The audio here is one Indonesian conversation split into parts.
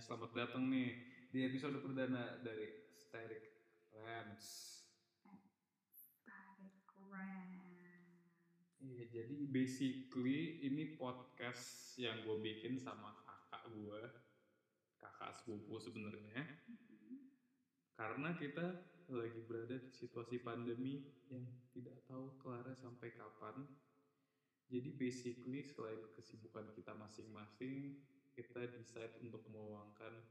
selamat datang nih di episode perdana dari Static Rams. Tarik keren. Iya, jadi basically ini podcast yang gue bikin sama kakak gue, kakak sepupu sebenarnya. Karena kita lagi berada di situasi pandemi yang tidak tahu kelarnya sampai kapan. Jadi basically selain kesibukan kita masing-masing, kita decide untuk meluangkan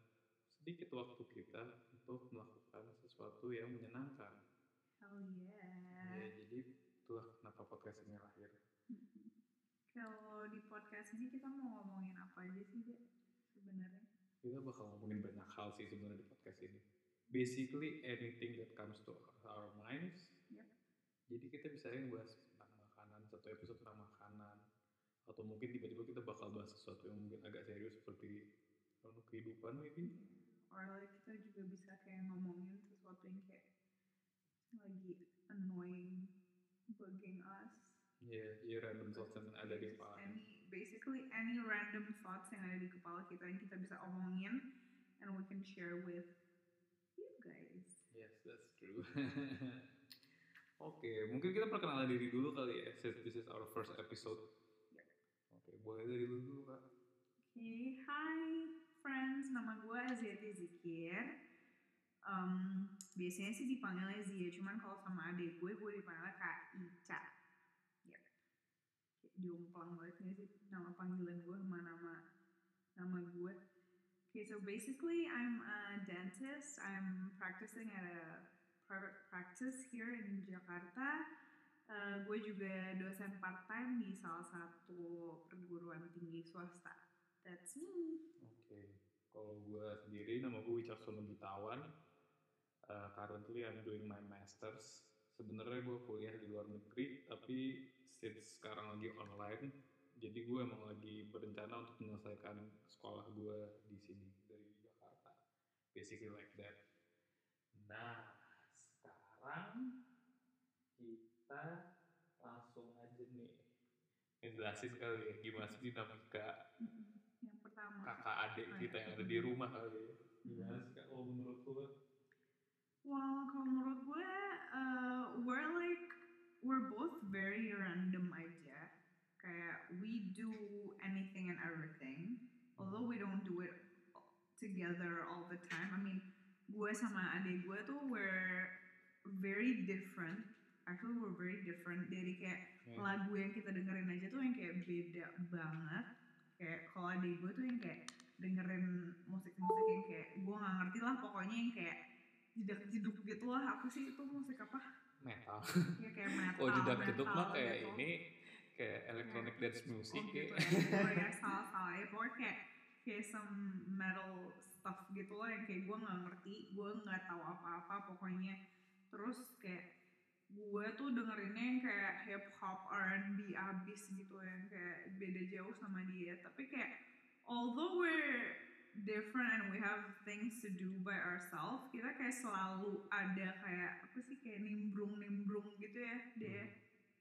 sedikit waktu kita untuk melakukan sesuatu yang menyenangkan. Hell yeah. Ya, jadi itulah kenapa podcast ini lahir. Kalau di podcast ini kita mau ngomongin apa aja sih, Dek? Sebenarnya. Kita bakal ngomongin banyak hal sih sebenarnya di podcast ini. Basically anything that comes to our minds. Yep. Jadi kita bisa yang bahas tentang makanan, satu episode tentang makanan. Atau mungkin tiba-tiba kita bakal bahas sesuatu yang mungkin agak serius seperti know, kehidupan maybe. Or like kita juga bisa kayak ngomongin sesuatu yang kayak lagi annoying, bugging us. Ya, ya random thoughts yang ada di kepala. Any, basically any random thoughts yang ada di kepala kita yang kita bisa omongin and we can share with you guys. Yes, that's true. Oke, mungkin kita perkenalan diri dulu kali ya, since this is our first episode. Boleh dari dulu dulu kak. Oke, hi friends, nama gue Aziati Zikir. Um, biasanya sih dipanggilnya Zia, cuman kalau sama adik gue, gue dipanggilnya Kak Ica. Ya, kayak jomplang banget sih nama panggilan gue sama nama nama gue. Okay, so basically I'm a dentist. I'm practicing at a private practice here in Jakarta. Uh, gue juga dosen part-time di salah satu perguruan tinggi swasta. That's me. Oke, kalau gue sendiri nama gue Wicaksono Gitawan. Uh, currently I'm doing my masters. Sebenarnya gue kuliah di luar negeri, tapi since sekarang lagi online, jadi gue emang lagi berencana untuk menyelesaikan sekolah gue di sini dari Jakarta. Basically like that. Nah, sekarang kita langsung aja nih ngejelasin kali ya gimana sih dinamika Yang pertama. kakak adik kita yang ada di rumah kali ya. Gimana sih kak kalau menurut lu? Well, kalau menurut gue, uh, we're like we're both very random aja. Kayak we do anything and everything, although we don't do it together all the time. I mean, gue sama adik gue tuh we're very different. Actually, we're very different. Dari kayak Ya. lagu yang kita dengerin aja tuh yang kayak beda banget. Kayak kalau adik gue tuh yang kayak dengerin musik-musik yang kayak gue nggak ngerti lah pokoknya yang kayak jedak jeduk gitu lah apa sih itu musik apa Metal. ya kayak metal Oh jedak jeduk mah kayak gitu. ini kayak electronic dance music oh, gitu ya oh ya salah salah ya pokoknya kayak kayak some metal stuff gitu lah yang kayak gue nggak ngerti gue nggak tahu apa-apa pokoknya terus kayak gue tuh dengerinnya yang kayak hip hop R&B abis gitu yang kayak beda jauh sama dia. Tapi kayak although we're different and we have things to do by ourselves kita kayak selalu ada kayak apa sih kayak nimbrung nimbrung gitu ya dia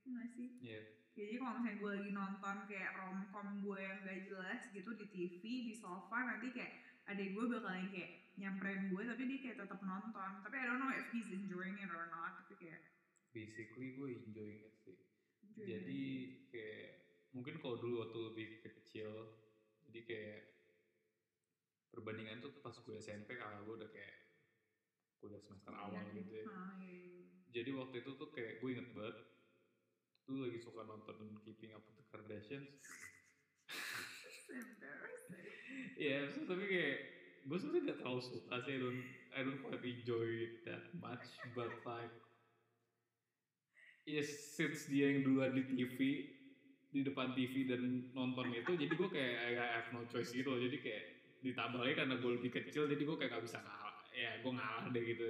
nggak sih? Iya. jadi kalau misalnya gue lagi nonton kayak romcom gue yang gak jelas gitu di TV di sofa nanti kayak adik gue bakalan kayak nyamperin gue tapi dia kayak tetap nonton. Tapi I don't know if he's enjoying it or not tapi kayak Basically gue enjoying it sih. enjoying Jadi it. kayak mungkin kalau dulu waktu lebih kecil, jadi kayak perbandingan tuh pas gue SMP kakak gue udah kayak kuliah semester awal Iya, gitu ya. ah, iya, iya. Jadi waktu itu tuh kayak gue inget banget, tuh lagi suka nonton Keeping Up with the Kardashians. Iya, yeah, tapi kayak gue sebenarnya gak terlalu suka sih. I don't, I don't quite enjoy it that much, but like, yes, since dia yang duluan di TV, di depan TV dan nonton itu, jadi gue kayak I have no choice gitu. loh. Jadi kayak ditambah lagi karena gue lebih kecil, jadi gue kayak gak bisa ngalah. Ya, gue ngalah deh gitu.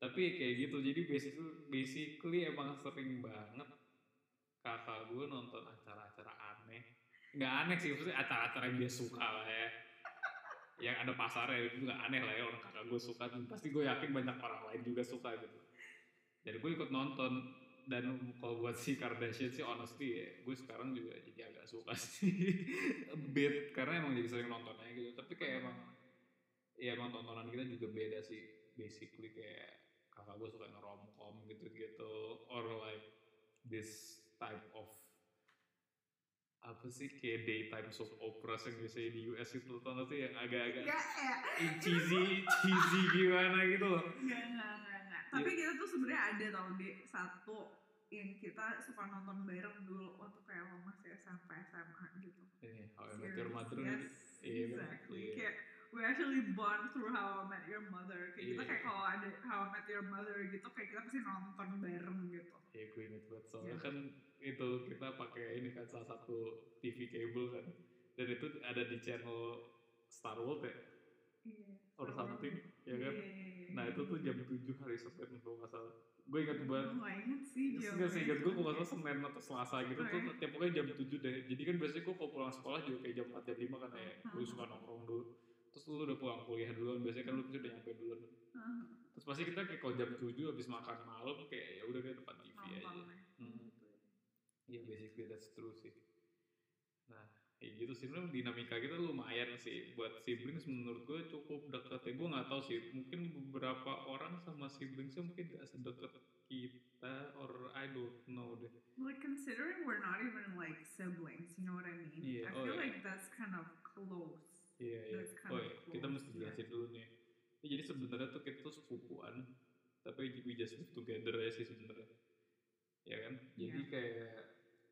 Tapi kayak gitu, jadi basically, basically emang sering banget kakak gue nonton acara-acara aneh nggak aneh sih maksudnya acara-acara yang dia suka lah ya yang ada pasarnya itu nggak aneh lah ya orang kakak gue suka dan pasti gue yakin banyak orang lain juga suka gitu jadi gue ikut nonton dan kalau buat si Kardashian sih honestly ya gue sekarang juga jadi agak suka sih. A bit karena emang jadi sering nontonnya gitu. Tapi kayak emang ya emang tontonan kita juga beda sih. Basically kayak kakak gue suka ngeromcom gitu-gitu. Or like this type of apa sih kayak daytime soap opera yang biasanya di US itu tau gak sih yang agak-agak Enggak ya. cheesy cheesy gimana gitu loh. Enggak, Tapi kita tuh sebenarnya ada tau di satu yang kita suka nonton bareng dulu waktu kayak lo masih SMP SMA gitu. ini How I Met Your Mother Yes, Iya, kan? exactly. Iya. Kayak we actually bond through How I Met Your Mother. Kayak kita Iya. kayak kalau ada How I Met Your Mother gitu kayak kita pasti nonton bareng gitu. ya gue inget banget soalnya Iya. kan itu kita pakai ini kan salah satu TV cable kan dan itu ada di channel Star World ya Iya. or something ya kan Iya. nah itu tuh jam 7 hari Senin kalau nggak salah gue ingat banget Gue gak inget sih Enggak sih, ingat gue kalau nggak salah Senin atau Selasa gitu tuh Oke. tiap pokoknya jam 7 deh. Jadi kan biasanya gue kalau pulang sekolah juga kayak jam 4 jam 5 kan ya. Gue Hmm. suka nongkrong dulu. Terus lu udah pulang kuliah duluan, biasanya kan lu pasti udah nyampe duluan. Terus pasti kita kayak kalau jam 7 habis makan malam kayak ya udah kayak depan TV aja. Hmm. Gitu ya. Iya basically that's true sih. Nah, kayak gitu sih memang dinamika kita lumayan sih buat siblings menurut gue cukup dekat ya gue nggak tahu sih mungkin beberapa orang sama siblingsnya mungkin gak sedekat kita or I don't know deh Like considering we're not even like siblings, you know what I mean? Iya, I oh feel iya. like that's kind of close. Iya iya. That's kind Oh of iya, kita close, mesti yeah. jelasin dulu nih. Ya, jadi sebenarnya tuh kita tuh sepupuan, tapi we just live together aja sih sebenarnya. Ya kan? Jadi kayak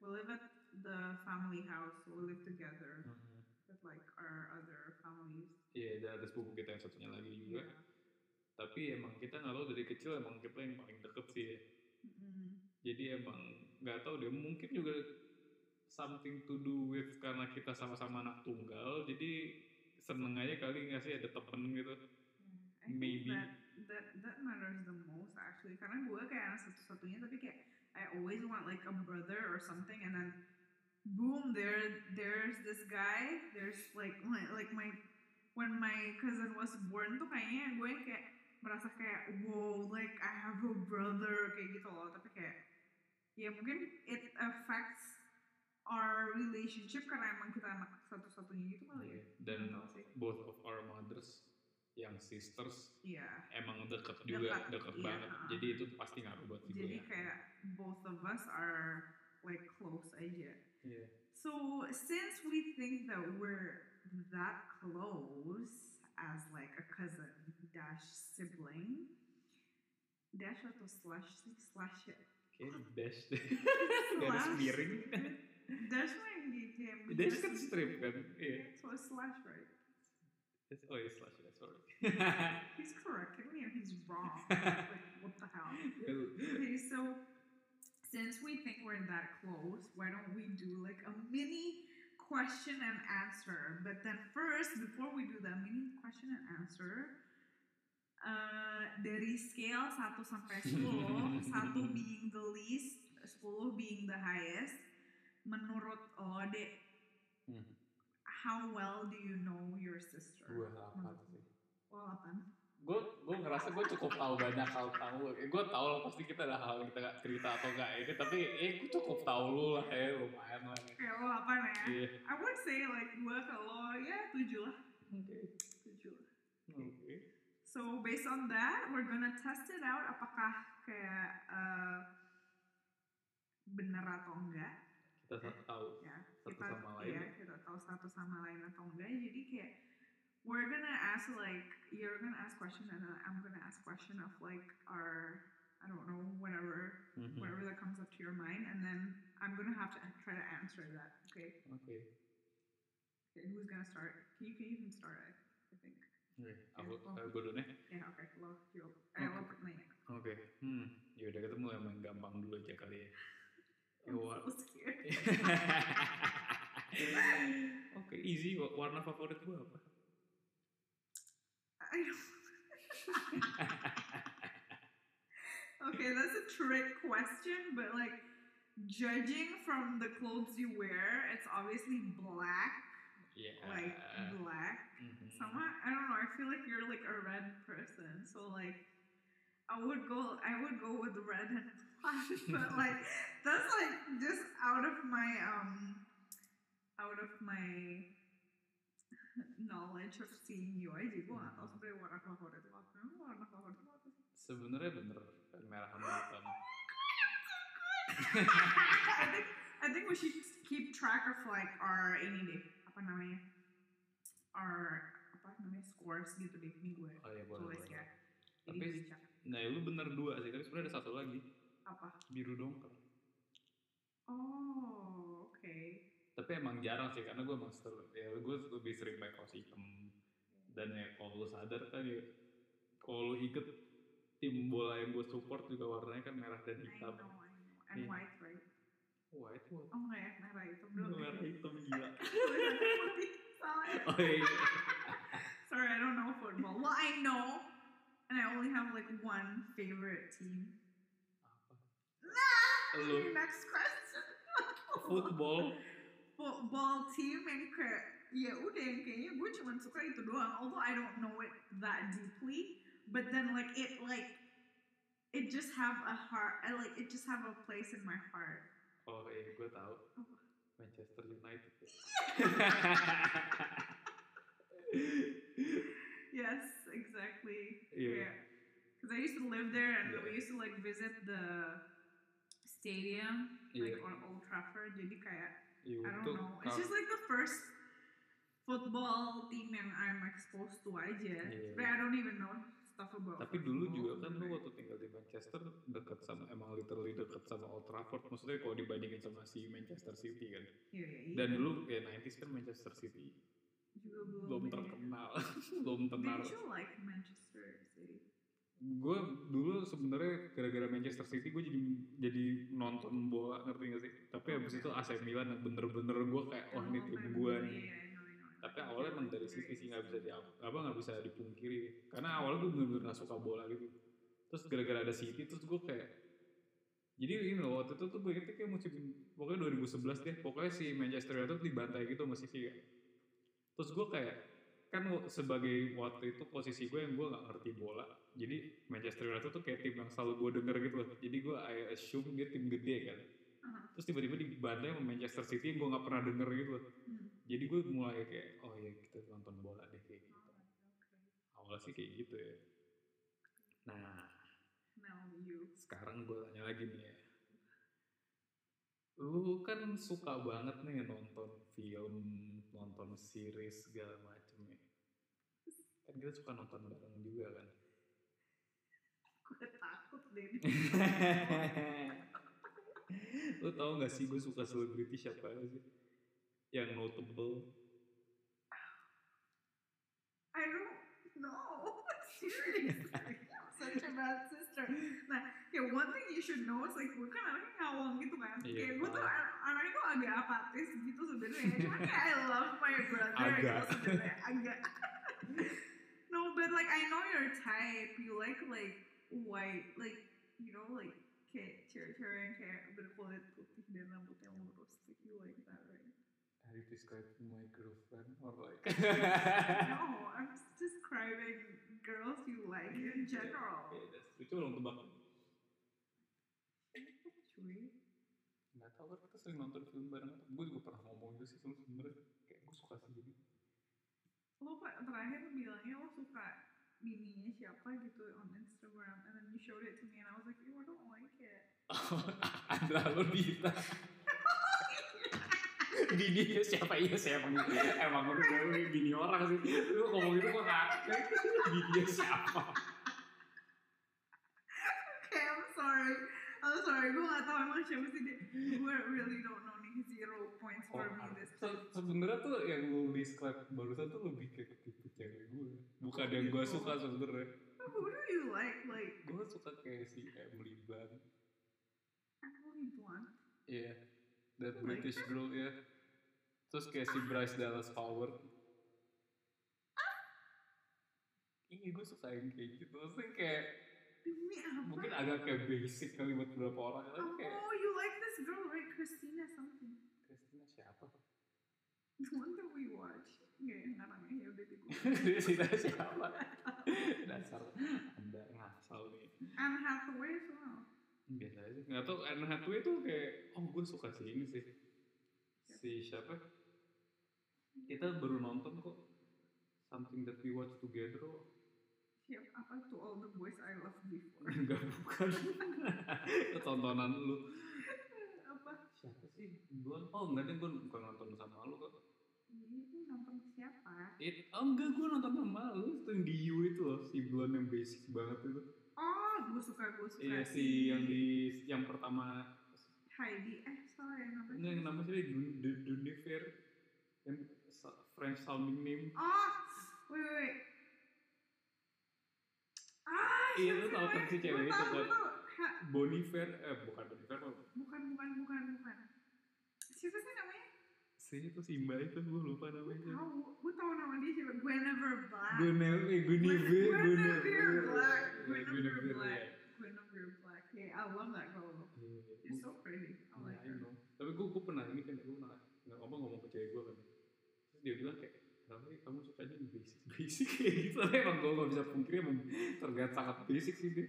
We live at the family house. We live together Mhm. with like our other families. Iya, dan ada sepupu kita yang satunya lagi juga. Yeah. Tapi emang kita nggak tahu dari kecil emang kita yang paling deket sih ya. Mm-mm. Jadi emang nggak tahu deh, mungkin juga something to do with karena kita sama-sama anak tunggal, jadi seneng aja kali nggak sih ada temen gitu. I think Maybe. that that that matters the most actually. Karena gue kayak anak satu-satunya tapi kayak I always want like a brother or something and then boom there there's this guy there's like my like my when my cousin was born tuh kayaknya gue kayak merasa kayak wow like I have a brother kayak gitu loh tapi kayak ya mungkin it affects our relationship karena emang kita anak satu-satunya gitu kali ya Dan both of our mothers yang sisters iya emang deket juga, Dekat, deket iya, banget. Jadi itu pasti ngaruh buat gue. Jadi kayak both of us are like close aja. So since we think that we're that close as like a cousin dash sibling, dash atau slash slash ya. Kayak dash deh. Garis miring. Dash mah yang di kayak Dash kan strip kan? Iya. So it's slash right? It's- Oh iya slash ya, sorry. He's correcting me and he's wrong. like what the hell? Okay, so since we think we're that close, why don't we do like a mini question and answer? But then first, before we do the mini question and answer, uh, dari scale 1 sampai 10, 1 being the least, 10 being the highest, menurut lo dek, Hmm. how well do you know your sister? Gue sih? Oh, 8. Gue gue ngerasa gue cukup tahu banyak hal tentang lu. Eh, gue tahu lah pasti kita ada hal kita gak cerita atau enggak ini, tapi eh gue cukup tahu lu lah ya lumayan lah. Kayak lo 8 ya? Iya. I would say like gue kalau ya 7 lah. Oke. 7 lah. Oke. So based on that, we're gonna test it out apakah kayak uh, bener atau enggak Kita satu tahu. ya. Satu kita sama lain. ya, kita tahu satu sama lain atau enggak. Jadi kayak we're gonna ask like you're gonna ask question and then I'm gonna ask question of like our I don't know whatever Mhm. whatever that comes up to your mind and then I'm gonna have to try to answer that. Okay. Oke. Okay. Who's gonna start? Can you can you can start? I, I think. Oke, aku Oh. gue dulu nih. Ya oke. Lo yo. Eh lo nanya. Oke. Hmm. Ya udah ketemu yang main gampang dulu aja kali ya. I'm so scared. Oke, easy. Wa- Warna favorit gue apa? I don't. okay, that's a trick question, but like judging from the clothes you wear, it's obviously black, Ya. like black. mhm. Somehow, I don't know. I feel like you're like a red person, so like I would go, I would go with red and black, but like that's like just out of my um, out of my knowledge of seeing you aja gue gak tau sebenarnya warna favorit itu apa Emang warna favorit itu apa sih Sebenarnya bener merah sama hitam. I think I think we should keep track of like our ini deh apa namanya? Our apa namanya scores gitu deh ini gue Oh iya boleh. tulis boleh. ya. jadi Tapi- Nah lu bener dua sih, tapi sebenarnya ada satu lagi. Apa? Biru dongker. oh oke Tapi emang jarang sih karena gue emang ser- ya gue lebih sering pakai kaos hitam. Dan ya kalau lu sadar kan ya kalau lu ikut tim bola yang gue support juga warnanya kan merah dan I hitam. know I know and Iya. white right White what? oh enggak ya merah itu belum Merah hitam gila. Oh iya. sorry I don't know football well I know and I only have like one favorite team Apa? nah Lu. next question Football. Football team yang kayak ya udah yang kayaknya gue cuma suka itu doang although I don't know it that deeply but then like it like it just have a heart I like it just have a place in my heart Oh iya gue tahu. Manchester United. yes exactly Yeah. because I used to live there and Yeah. we used to like visit the stadium like Iya. on Old Trafford jadi kayak I don't know it's just like the first football team yang I'm exposed to aja Iya. but I don't even know stuff about Tapi dulu juga kan lu waktu tinggal di Manchester deket sama emang literally deket sama Old Trafford. Maksudnya kalau dibandingin sama si Manchester City kan. Iya, iya, iya. Dan dulu kayak 90s kan Manchester City juga belum belum terkenal, belum tenar. Did you like Manchester City? Gue dulu sebenarnya gara-gara Manchester City gue jadi jadi nonton bola ngerti gak sih? Tapi abis itu AC Milan yang bener-bener gue kayak wah ini Oh, tim gue Iya, nih. I know, I know, I know. Tapi awalnya emang dari City sih nggak bisa di apa nggak bisa dipungkiri. Karena awalnya gue bener-bener gak suka bola gitu. Terus gara-gara ada City terus gue kayak jadi ini loh waktu itu tuh gue ingetnya kayak musim pokoknya 2011 deh pokoknya si Manchester United dibantai gitu sama City kan. Terus gue kayak kan sebagai waktu itu posisi gue yang gue nggak ngerti bola. Jadi Manchester United tuh kayak tim yang selalu gue denger gitu loh. Jadi gue I assume dia tim gede kan. Terus tiba-tiba dibantai sama Manchester City yang gue nggak pernah denger gitu loh. Hmm. jadi gue mulai kayak oh ya kita nonton bola deh kayak gitu. Awalnya sih kayak gitu ya. Nah sekarang gue tanya lagi nih ya. Lu kan suka banget nih nonton film nonton series segala macem. ya kan kita suka nonton bareng juga kan Gue takut deh. lu tau gak sih gue suka selebriti siapa sih yang notable I don't know. Seriously. I'm such a bad sister. Nah, kayak one thing you should know is like gue kan anaknya ngawang gitu kan. Iya, kayak gue tuh an- anaknya tuh agak apatis gitu sebenarnya. Cuma kayak I love my brother Agak. gitu sebenarnya. Agak. no, but like I know your type. You like like white, like you know like kayak cewek-cewek yang kayak berkulit putih dan rambutnya lurus. Like you like that, right? Are you describing my girlfriend or like no, I'm just describing girls you like in general. Oke, that's true. Coba dong tebak Cuy. nggak tahu kan kita sering nonton film bareng gue juga pernah ngomong itu sih film sebenarnya kayak gue suka sih jadi Lo terakhir bilangnya lo suka bininya siapa gitu on Instagram and then you showed it to me and I was like, ew, I don't like it. Andra lo Dita bininya siapa iya siapa emang udah gue bini orang sih lu ngomong itu gue kaget bininya siapa Okay, I'm sorry. I'm sorry, gue gak tau emang siapa sih dia. Gue really don't know zero points for me this time. Se- sebenarnya tuh yang lu describe barusan tuh lebih ke tipe cewek gue bukan yang gue suka sebenarnya Who do you like? Like, gue suka kayak si Emily Blunt Emily Blunt? Iya, that Oh my British girl ya. Terus kayak si Bryce Dallas Howard. Iya, gue suka yang kayak gitu. Maksudnya kayak Demi apa? mungkin agak kayak basic kali buat beberapa orang. Tapi kayak Oh, you like this girl? Christina something. Christina siapa? The one that we watch. Nggak ya, ngarangnya ya udah Google. Christina siapa? Dasar anda ngasal nih. Anne Hathaway as well. Biasa aja. Nggak tau Anne Hathaway tuh kayak, oh gue suka si ini sih. Si siapa? Kita baru nonton kok something that we watch together. Siap apa to all the boys I loved before. enggak bukan tontonan lu sih duluan oh enggak deh gue bukan nonton sama lu kok Ini nonton siapa? It, oh enggak gue nonton sama lu itu yang di You itu loh si Bluan yang basic banget itu Oh, gue suka, gue suka. iya si yang di yang pertama Heidi, eh salah ya namanya. enggak yang nama sih Dun- Dun- Dunifer yang French sounding name Oh, wait, wait, wait. Ah, Iya, lu tau kan si namanya? cewek itu kan. Bonifer eh bukan Bonifer bukan, bukan, bukan, bukan. Siapa sih namanya? si itu si Mbak itu gue lupa Gue namanya tahu, gue tahu nama dia siapa. Guinevere Black. Guinevere eh Guinevere Guinevere Black. Iya, Guinevere Black. Guinevere Black. Yeah, I love that girl. Iya, She's so pretty. I Nah, like I her. know. Tapi gue gue pernah ini kan gue pernah nggak ngomong ngomong ke cewek gue kan. Terus dia bilang kayak kenapa sih kamu sukanya basic basic kayak gitu. Tapi emang gue gak bisa pungkiri emang terlihat sangat basic sih dia.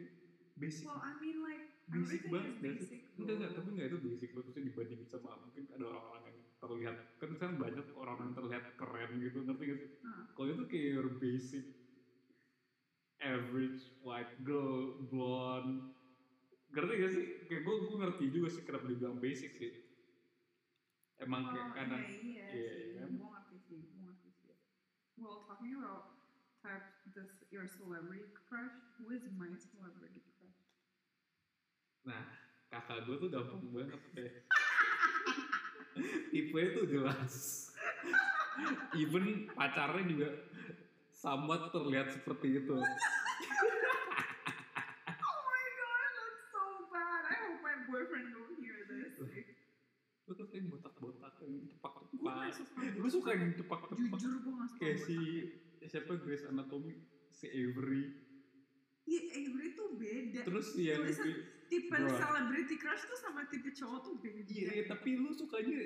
Basic. Well, I mean like basic banget sih? basic. Enggak enggak though. tapi enggak itu basic banget terus dibandingin sama mungkin ada orang-orang yang terlihat kan kan banyak orang yang terlihat keren gitu ngerti gak sih? Hah. Kalau itu kayak your basic average white girl blonde ngerti gak sih? Kayak gue gue ngerti juga sih kenapa dibilang basic sih. Emang kayak Oh, kadang iya, iya, iya, sih. kan? Gue ngerti sih, gue ngerti sih. Well, talking about types, this your celebrity crush, who is my celebrity crush? Nah, kakak gue tuh gampang banget deh. Tipe itu jelas. Even pacarnya juga sama terlihat seperti itu. Oh my god, that's so bad. I hope my boyfriend don't hear this. Lu tuh kayak botak-botak yang suka. Lu suka yang cepak-cepak. Jujur gue gak suka. Kayak si siapa Grace Anatomy, si Avery. Iya, Avery tuh beda. Terus yang Tulisan tipe Bro. celebrity crush tuh sama tipe cowok tuh beda. Iya, tapi lu sukanya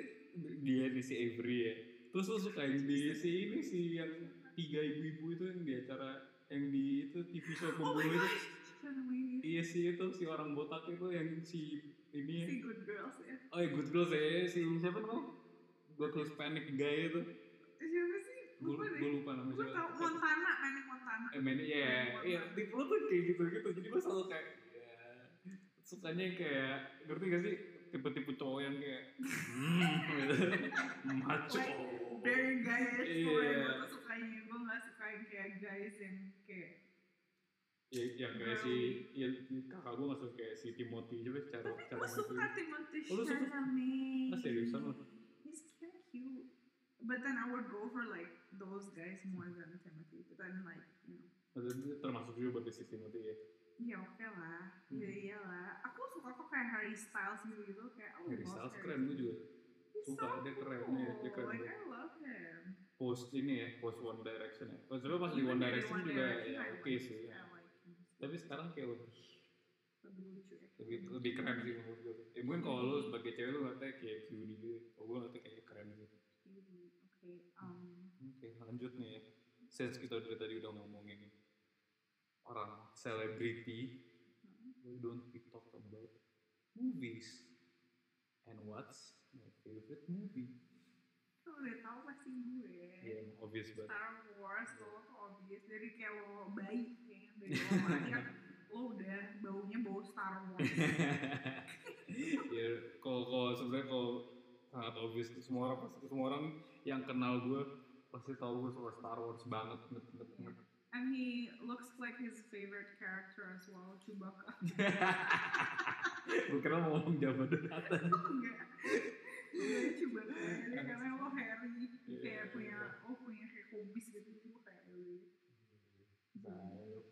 dia di si Avery ya. Terus lu suka yang di si ini si yang tiga ibu-ibu itu yang di acara yang di itu TV show Oh my pembunuh itu. Iya sih itu si orang botak itu yang si ini ya. Si Good Girls ya. Oh ya Good Girls ya si siapa namanya? Good Hispanic guy itu. Siapa sih? Gue Lupa deh. lupa namanya Gue tau Montana, Manny Montana. Eh men, iya, iya, di lu tuh kayak gitu-gitu. Jadi gue selalu kayak, ya, sukanya kayak, ngerti gak sih? Tipe-tipe cowok yang kayak, hmm, maco. Like, very guys Iya. gue sukanya gue gak suka yang kayak guys yang kayak Ya, yang kayak si, ya, kakak gue gak suka kayak si Timothy juga cara tapi cara gue suka. Timothy Oh? Chalamet Ah, seriusan he's kind of cute but then I would go for like those guys more than Timothy but then like you know termasuk juga buat si Timothy ya. Ya oke lah Hmm. ya iyalah aku suka kok kayak Harry Styles gitu gitu kayak oh Harry Styles Harry keren gue juga. He's suka, so dia keren, cool. iya, dia keren like. I love him Post ini ya, post One Direction ya. Oh, sebenernya pas di Even One Direction One juga Direction, ya oke like- sih. Ya. like. Tapi sekarang kayak lebih lebih lucu ya lebih, lebih keren sih menurut gue. Ya mungkin kalau lu sebagai cewek lu ngeliatnya kayak cutie gitu. Kalau gue ngeliatnya kayak keren gitu. Cutie. oke um Oke lanjut nih ya. Since kita dari tadi udah ngomongin orang selebriti, why don't we talk about movies? And what's my favorite movie? Lo udah tau pasti gue. Ya, yeah, obvious banget. Star Wars lo tuh obvious dari kayak lo bayi kayaknya dari lo lahir lo udah baunya bau Star Wars. ya kalau kalau sebenarnya kalau sangat obvious semua orang pasti semua orang yang kenal gue pasti tahu gue suka Star Wars banget banget banget, banget. And he looks like his favorite character as well, Chewbacca. gue kira mau ngomong Jabba the Hutt aja. Enggak. Gue Chewbacca aja karena lo Harry Iya, kayak iya. punya oh punya kayak hobbies gitu jadi Harry.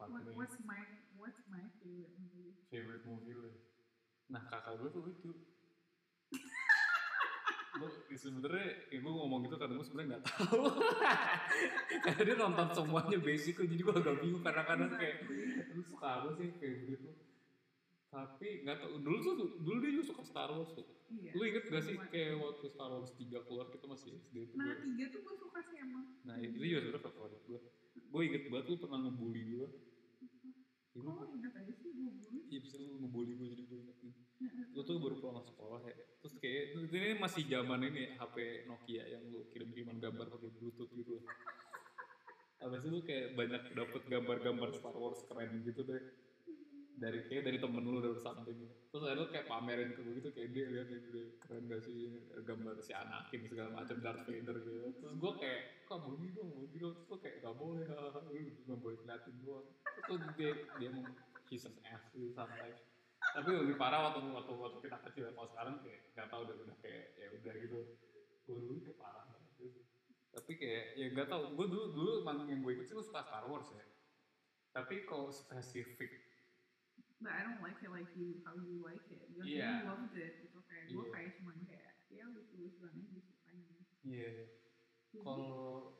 What, what's my what's my favorite movie? favorite movie lo nah kakak gue tuh lucu sebenernya ya gue ngomong gitu karena gue sebenarnya nggak tahu. Karena dia nonton semuanya basic jadi gue agak bingung kadang-kadang kayak lu suka apa sih kayak begitu tapi nggak tau dulu tuh dulu dia juga suka Star Wars tuh. Iya. lu inget gak sih kayak waktu Star Wars 3 keluar kita masih SD Nah tiga tuh gue suka sih emang. nah itu juga sebenernya favorit gue gue inget banget lu pernah ngebully gue Ingat aja sih gue iya bisa lu ngebully gue jadi gue ingetin lu tuh baru pulang sekolah ya. Terus kayak ini masih zaman ini ya, HP Nokia yang lu kirim kiriman gambar pakai bluetooth gitu. Abis itu kayak banyak dapet gambar-gambar Star Wars keren gitu deh dari kayak dari temen lu dari something terus akhirnya lu kayak pamerin ke gue gitu kayak dia lihat ini deh keren gak sih gambar si Anakin segala macam Darth Vader gitu. Terus gue kayak kok begini dong begini dong? Terus gue kayak gak boleh lu cuma boleh ngeliatin doang. Terus dia dia mau kiss an ass gitu santai tapi lebih parah waktu waktu waktu kita kecil kalau sekarang kayak gak tau udah udah kayak ya udah gitu. Gue dulu kayak parah banget gitu. tapi kayak ya gak tau gue dulu dulu yang gue ikut sih gue suka Star Wars ya. Tapi kalau spesifik But I don't like it like you, how you like it. You Iya. you loved it. Gitu kayak gue Iya. kayak cuman kayak ya lucu-lucuan aja sukanya. iya kalau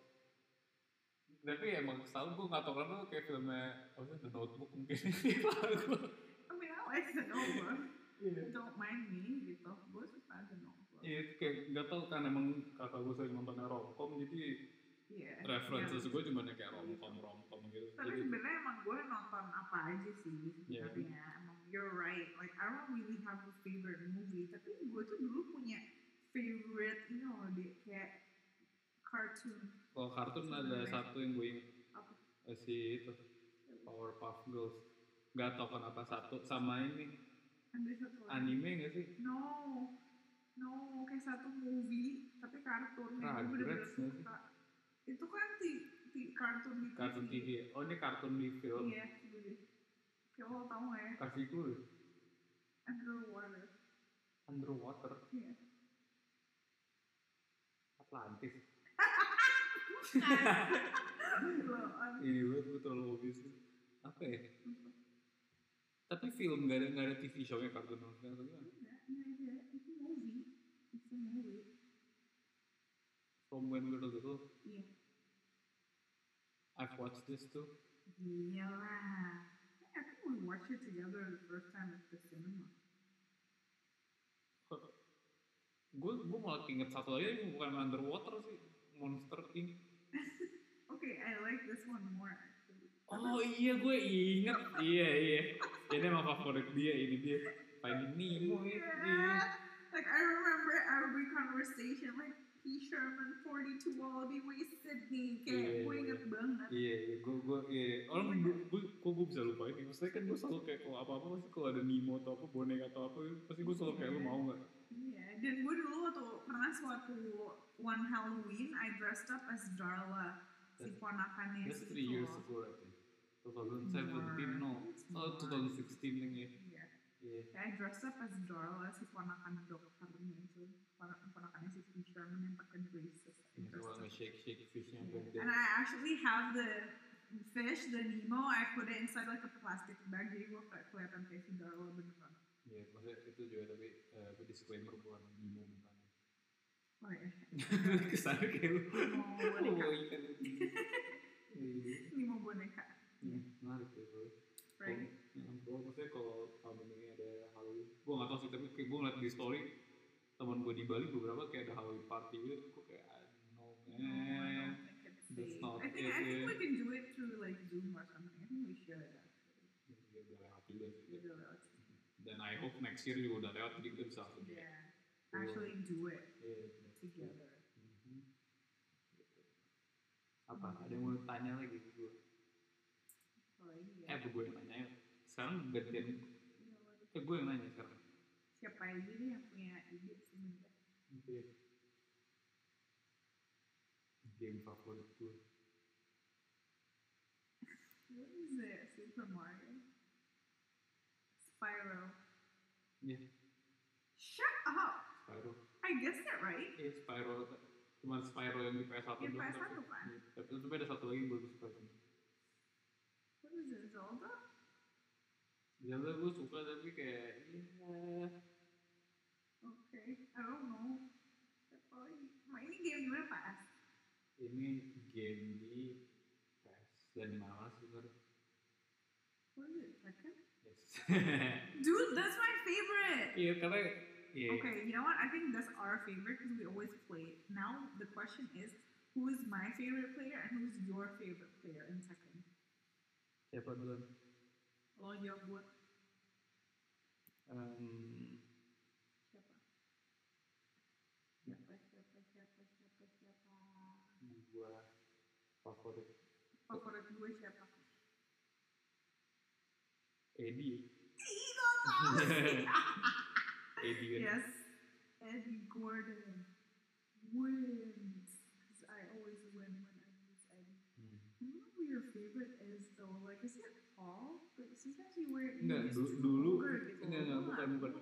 tapi emang selalu gue gak tau kenapa kayak filmnya apa sih The Notebook mungkin gue I mean, I like the notebook. iya Don't mind me gitu. Gue suka the notebook. iya itu kayak gak tau kan emang kakak gue sering nontonnya romcom jadi Iya. references Iya. gue cuma kayak romcom romcom gitu Tapi jadi sebenarnya emang gue nonton apa aja sih Iya. sebenarnya. Emang you're right. Like I don't really have a favorite movie. Tapi gue tuh dulu punya favorite, you know, deh, kayak cartoon. kalau kartun ada Sebenarnya. satu yang gue inget Apa? Eh, si itu Powerpuff Girls gak tau kenapa satu sama ini Ada satu lagi. anime gak sih No, no, kayak satu movie tapi kartun yang gue nggak sih? suka. Itu kan di, di kartun di TV. kartun TV oh ini kartun di film Iya, itu deh. Kayak lo tau gak ya? kasih gue Underwater. underwater Iya. Atlantis ini gue gue terlalu obvious apa ya tapi film gak ada gak ada TV show nya kartun atau gimana enggak ada. Itu movie. Itu movie. from when we were little Iya. I've watched this too Iyalah. I think we watched it together the first time at the cinema. gue gue malah inget satu lagi yang bukan underwater sih Monster Inc Okay, I like this one more actually. oh iya gue inget iya iya ini emang favorit dia ini dia Finding Nemo ya iya. Yeah. Like I remember every conversation like P. Sherman 42 Wallaby Way Sydney kayak Iya, gue iya. inget banget. Iya, iya, gue, gue, iya, orang gue, gue, kok gue bisa lupa ini? Maksudnya kan gue selalu kayak kalau apa-apa pasti kalau ada Nemo atau apa, boneka atau apa, pasti gue selalu kayak lu mau nggak? Iya, dan gue dulu waktu pernah suatu one Halloween I dressed up as Darla si ponakannya That's three years ago, I think. 2017, no. Oh, more. 2016 yang ya. Iya. Iya. Ya, I dressed up as Darla si ponakan dokternya itu Pon- ponakannya si P. Sherman yang pakai braces. Yang dressed suka up. nge-shake-shake fishnya Yeah. And I actually have the fish, the Nemo. I put it inside like a plastic bag. Jadi gue kayak kelihatan kayak si beneran. Iya, maksudnya itu juga tapi eh, disclaimer bukan Nemo bukan. Oh ya. Kesannya kayak lu. Nemo Oh, boneka. Iya. Nemo boneka. Hmm, Menarik. Right? Kalau- maksudnya kalau tahun ini gue gak tau sih tapi kayak gue ngeliat di story teman gue di Bali beberapa kayak ada Halloween party gitu, gue kayak I don't know No, I man. don't think it's that's safe. not I think it, I think yeah. we can do it through like Zoom or something. I think we should actually. Ya, udah lewat juga sih. Gitu loh. Dan I hope next year juga udah lewat jadi kita bisa langsung Yeah. Actually do it iya, together. Mhm. Gitu. Apa? Ada yang mau tanya lagi ke gue? Oh Eh, iya. apa gue yang nanya? Sekarang gantian, eh gue yang nanya sekarang. Siapa aja nih yang punya ide sebenarnya? Oke. Game favorit gue. What is it? Super Mario? Spyro. Iya, Shut up! Spyro. I guessed it right. Iya, Spyro. Cuman Spyro yang di PS1 Yang doang, PS1 tapi- kan? Iya, Tapi tapi ada satu lagi suka sih. What is it? Zelda? Zelda gue suka tapi kayak, iya. Okay. I don't know. Lagi? Ma, ini game gimana pas? Ini game di PS dan malas sebenarnya. What is it? Second? Yes. Dude, that's my favorite! Iya, karena iya. Okay, you know what? I think that's our favorite because we always play it. Now the question is, who is my favorite player and who's your favorite player in second? Siapa duluan? Lo jawab gue. Em, Siapa? Siapa, siapa, siapa, siapa, siapa? gua favorit favorit gue siapa? Eddie Ih, gak tau sih. Eddie kan yes, Eddie Gordon wins. Because I always win when I use Eddie. Hmm. You know who your favorite is though? Like, is it To dulu- vulgar gitu. enggak, enggak, bukan, nggak bukan.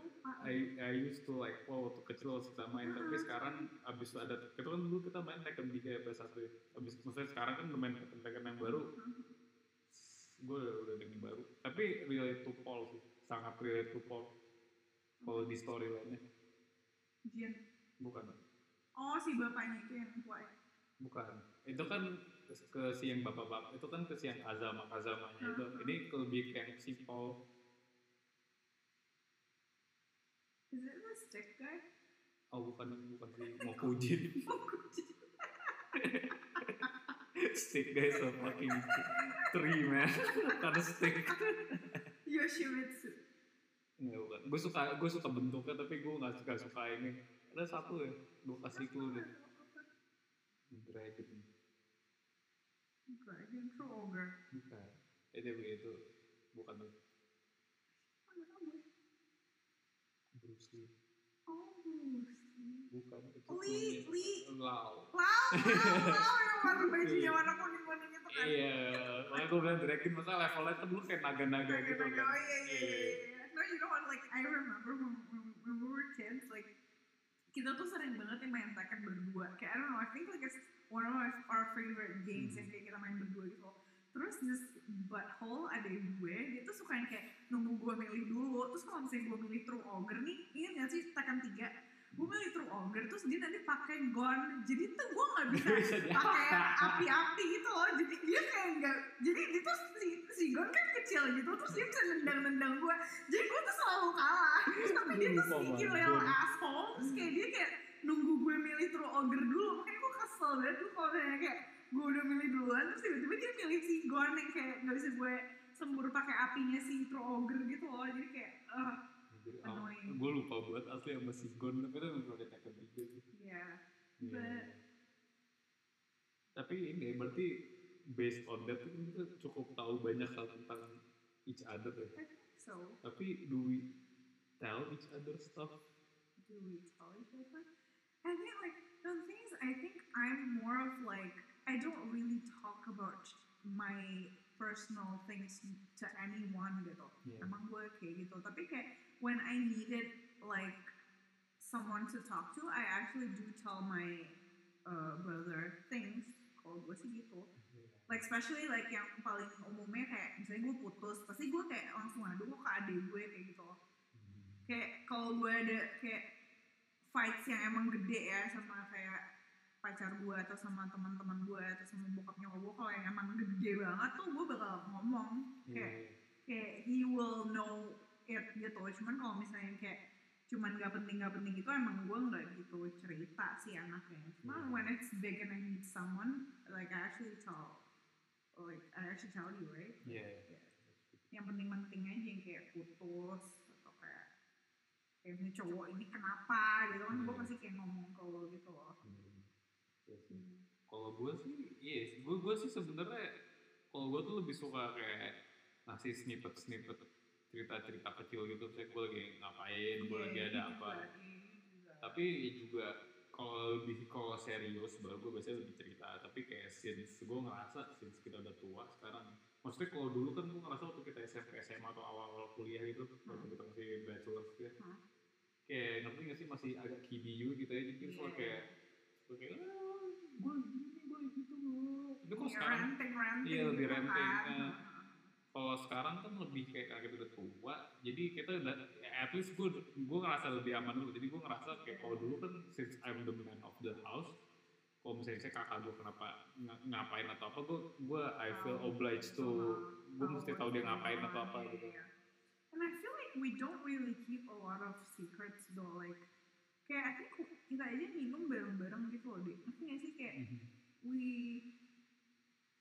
I, I used to like wow waktu kecil suka main tapi sekarang abis ada itu kan dulu kita main Tekken 3 PS1 ya. Abis maksudnya sekarang kan udah main Tekken Tekken yang baru. Gue udah, udah dengan baru. Tapi relate to Paul sih sangat relate to Paul. Kalau di storyline-nya. Jin. bukan. Oh, si bapaknya itu yang white. bukan. Itu kan ke si yang bapak-bapak. Itu kan ke si yang Azama Azamanya itu ini ke lebih kayak si Paul Is it the stick guy? oh bukan bukan si Mokujin stick guys a fucking tree man. Karena stick. Yoshimitsu. Enggak bukan. Gue suka gue suka bentuknya tapi gue nggak suka suka ini. Ada satu ya gue kasih clue deh dragon Dragon True Bukan itu itu bukan? Bruce Lee Oh, Bruce Lee. bukan itu Lee, clue-nya. Lee. Lau Wow, wow, wow, yang warna bajunya warna kuning-kuning itu kan. iya makanya gue bilang dragon masa levelnya kan dulu kayak naga-naga Naga, gitu kan Oh iya, iya, iya, iya. No, you know what, like, I remember when, when, when we were kids, like, kita tuh sering banget yang main Tekken berdua. Kayak, I don't know, I think like it's one of our, our favorite games yang kayak kita main berdua gitu. Terus this butthole ada gue, dia tuh suka yang kayak nunggu gue milih dulu. Terus kalau misalnya gue milih True Ogre nih, ingat gak sih Tekken 3? Gue milih True Ogre, terus dia nanti pakai gun. Jadi tuh gue Nggak bisa pakai api-api gitu loh. Jadi dia kayak enggak, jadi itu si, si gun kan kecil gitu, terus dia bisa nendang-nendang gue. Jadi gue tuh selalu kalah. Terus tapi dia tuh sneaky little asshole. Terus kayak dia kayak nunggu gue milih True Ogre dulu. Makanya gue kesel banget tuh kalau kayak gue udah milih duluan, terus tiba-tiba dia milih si gun yang kayak gak bisa gue sembur pakai apinya si True Ogre gitu loh. Jadi kayak, eh, Annoying. gue lupa buat asli sama si Gon tapi itu memang ada 3 sih ya. But- Tapi ini berarti based on that kita cukup tahu banyak hal tentang each other ya. So. Tapi do we tell each other stuff? do we tell each other? I think like the thing is, I think I'm more of like I don't really talk about my personal things to anyone gitu. Yeah. Emang gue kayak gitu. Tapi kayak when I needed like someone to talk to, I actually do tell my uh, brother things. Kalau gue sih gitu. Like especially like yang paling umumnya kayak misalnya gue putus, pasti gue kayak langsung ngadu ke adik gue kayak gitu loh kayak kalau gue ada kayak fights yang emang gede ya sama kayak pacar gue atau sama teman-teman gue atau sama bokap nyokap gue kalau yang emang gede banget tuh gue bakal ngomong kayak Iya. kayak he will know it gitu cuman kalau misalnya kayak cuman gak penting gak penting gitu emang gue nggak gitu cerita sih anaknya cuma Hmm. when it's big and I need someone like I actually tell like I actually tell you right Iya. yang penting-penting aja yang kayak putus atau kayak kayak ini cowok ini kenapa gitu kan gue Hmm. pasti kayak ngomong ke lo gitu loh Hmm. Iya sih. Kalau gue sih, iya, yes. gue gue sih sebenarnya kalau gue tuh lebih suka kayak ngasih snippet snippet cerita-cerita kecil gitu, saya gue lagi ngapain, gue Iya, lagi ini ada apa. Tapi juga kalau lebih kalau serius baru gue biasanya lebih cerita. Tapi kayak since gue ngerasa since kita udah tua sekarang, maksudnya kalau dulu kan gue ngerasa waktu kita SMP SMA atau awal-awal kuliah gitu, waktu kita masih bachelor gitu, ya, Hmm. kayak ngerti gak sih masih agak kibiu gitu ya, jadi kita selalu Iya. kayak Gue kayak, gue gini, gue gitu loh. Tapi kalau Kayak sekarang, ranting ranting iya, lebih gitu ranting, kan. eh. kalau sekarang kan lebih kayak karena kita udah tua, jadi kita udah, at least gue, gue ngerasa lebih aman dulu. Jadi gue ngerasa kayak kalau dulu kan, since I'm the man of the house, kalau misalnya saya kakak gue kenapa ng- ngapain atau apa, gue, gue I feel obliged to, gue mesti tahu dia ngapain atau apa iya, gitu. iya. And I feel like we don't really keep a lot of secrets though, like kayak think kita aja minum bareng-bareng gitu loh, deh. Ngerti gak sih kayak Mhm. we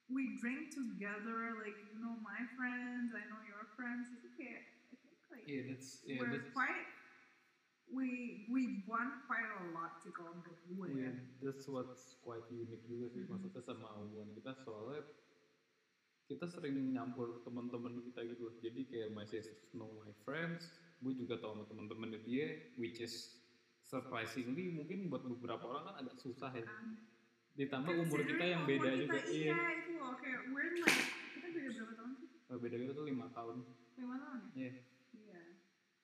we drink together, like you know my friends, I know your friends. Itu kayak I think like Yeah, that's, yeah, we're that's, quite we we want quite a lot sih kalau menurut gue. Yeah, that's what's quite unique juga sih Mhm. maksudnya sama hubungan kita soalnya kita sering nyampur teman-teman kita gitu jadi kayak my sisters know my friends gue juga tau sama teman-teman dia which is surprisingly mungkin buat beberapa orang kan agak susah ya. Um, ditambah umur kita yang beda kita, juga iya. itu loh kayak we're like kita beda berapa tahun sih? Eh, beda kita tuh lima tahun. Lima tahun ya? Iya. iya.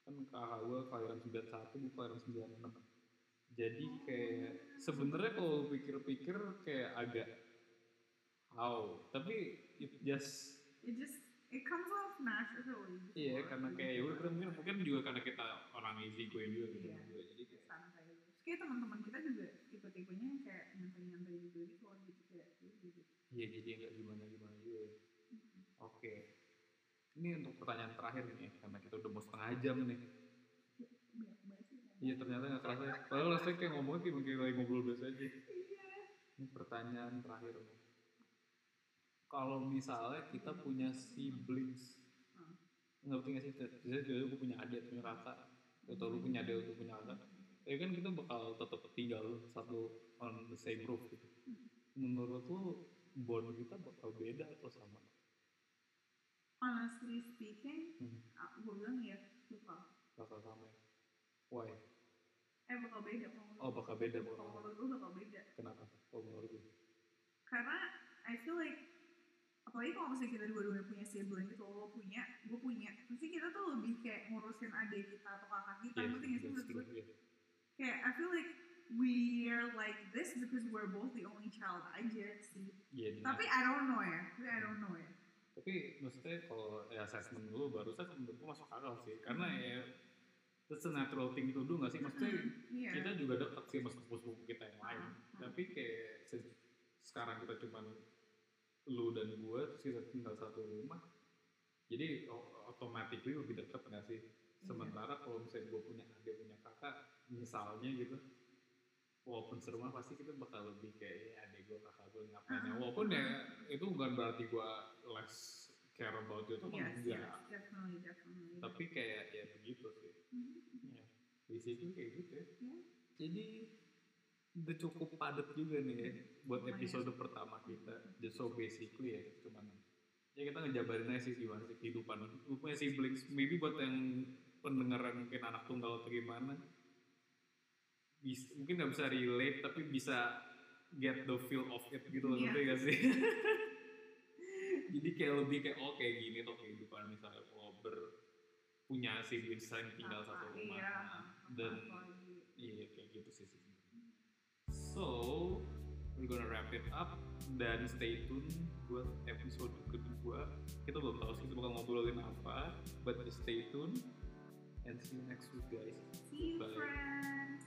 Kan kakak gue kelahiran 91 gue kelahiran 96 jadi kayak sebenarnya kalau pikir-pikir kayak agak how? Tapi it just it just it comes off naturally iya loh. karena kayak ya udah mungkin mungkin juga karena kita orang easy gue juga gitu Iya. juga. jadi kayak santai terus kayak teman-teman kita juga tipe-tipenya kayak nyantai-nyantai juga gitu loh gitu kayak ya gitu iya jadi nggak gimana gimana juga oke ini untuk pertanyaan terakhir nih karena kita udah mau setengah jam nih sih iya ternyata nggak kerasa ya. padahal rasanya kayak ngomongnya kayak kayak lagi ngobrol biasa aja iya Ini pertanyaan terakhir nih. Kalau misalnya kita punya siblings, Hmm. ngerti nggak sih? Jadi jadi gue punya adik, punya kakak, atau lu punya adik, lu punya kakak. Ya kan kita bakal tetap tinggal satu on the same roof gitu. Menurut lu bond kita bakal beda atau sama? honestly speaking Hmm. gue bilang ya bakal Bakal sama ya? Why? eh bakal beda kalau Oh bakal beda, kalau bakal menurut gue bakal beda Kenapa? Oh menurut lu? karena I feel like apalagi kalau misalnya kita dua-duanya punya sibling gitu lo punya gue punya pasti kita tuh lebih kayak ngurusin adik kita atau kakak kita Yes, ngerti nggak sih that's menurut gue yeah. kayak I feel like we are like this because we're both the only child aja sih. Iya, di- tapi I don't know ya tapi I don't know ya. Tapi maksudnya kalau ya assessment dulu barusan menurut gue masuk akal sih. Karena ya that's a natural thing to do nggak sih? Maksudnya iya. kita juga dekat sih sama sepupu kita yang lain. Hmm. tapi kayak se- sekarang kita cuman lu dan gue terus kita tinggal satu rumah jadi o- automatically lebih dekat nggak sih? Sementara kalau misalnya gue punya adik punya kakak misalnya gitu walaupun serumah pasti kita bakal lebih kayak ya adik gue kakak gue ngapain ya walaupun ya itu bukan berarti gue less care about you atau yes enggak. yes definitely definitely tapi kayak ya begitu sih. Mhm. ya basically kayak gitu ya. Ya. jadi udah cukup padat juga nih ya buat episode pertama kita just so basically ya cuman ya kita ngejabarin aja sih gimana sih kehidupan lu punya siblings maybe buat yang pendengar yang mungkin anak tunggal atau gimana bisa, mungkin nggak bisa relate tapi bisa get the feel of it gitu loh Iya. ngerti gak sih jadi kayak lebih kayak oh kayak gini tuh kehidupan misalnya kalau ber punya siblings yang tinggal satu rumah iya dan. Iya kayak gitu sih. So we're gonna wrap it up dan stay tune buat episode kedua. Kita belum tahu sih bakal ngobrolin apa, but just stay tune and see you next week guys. see you Bye. friends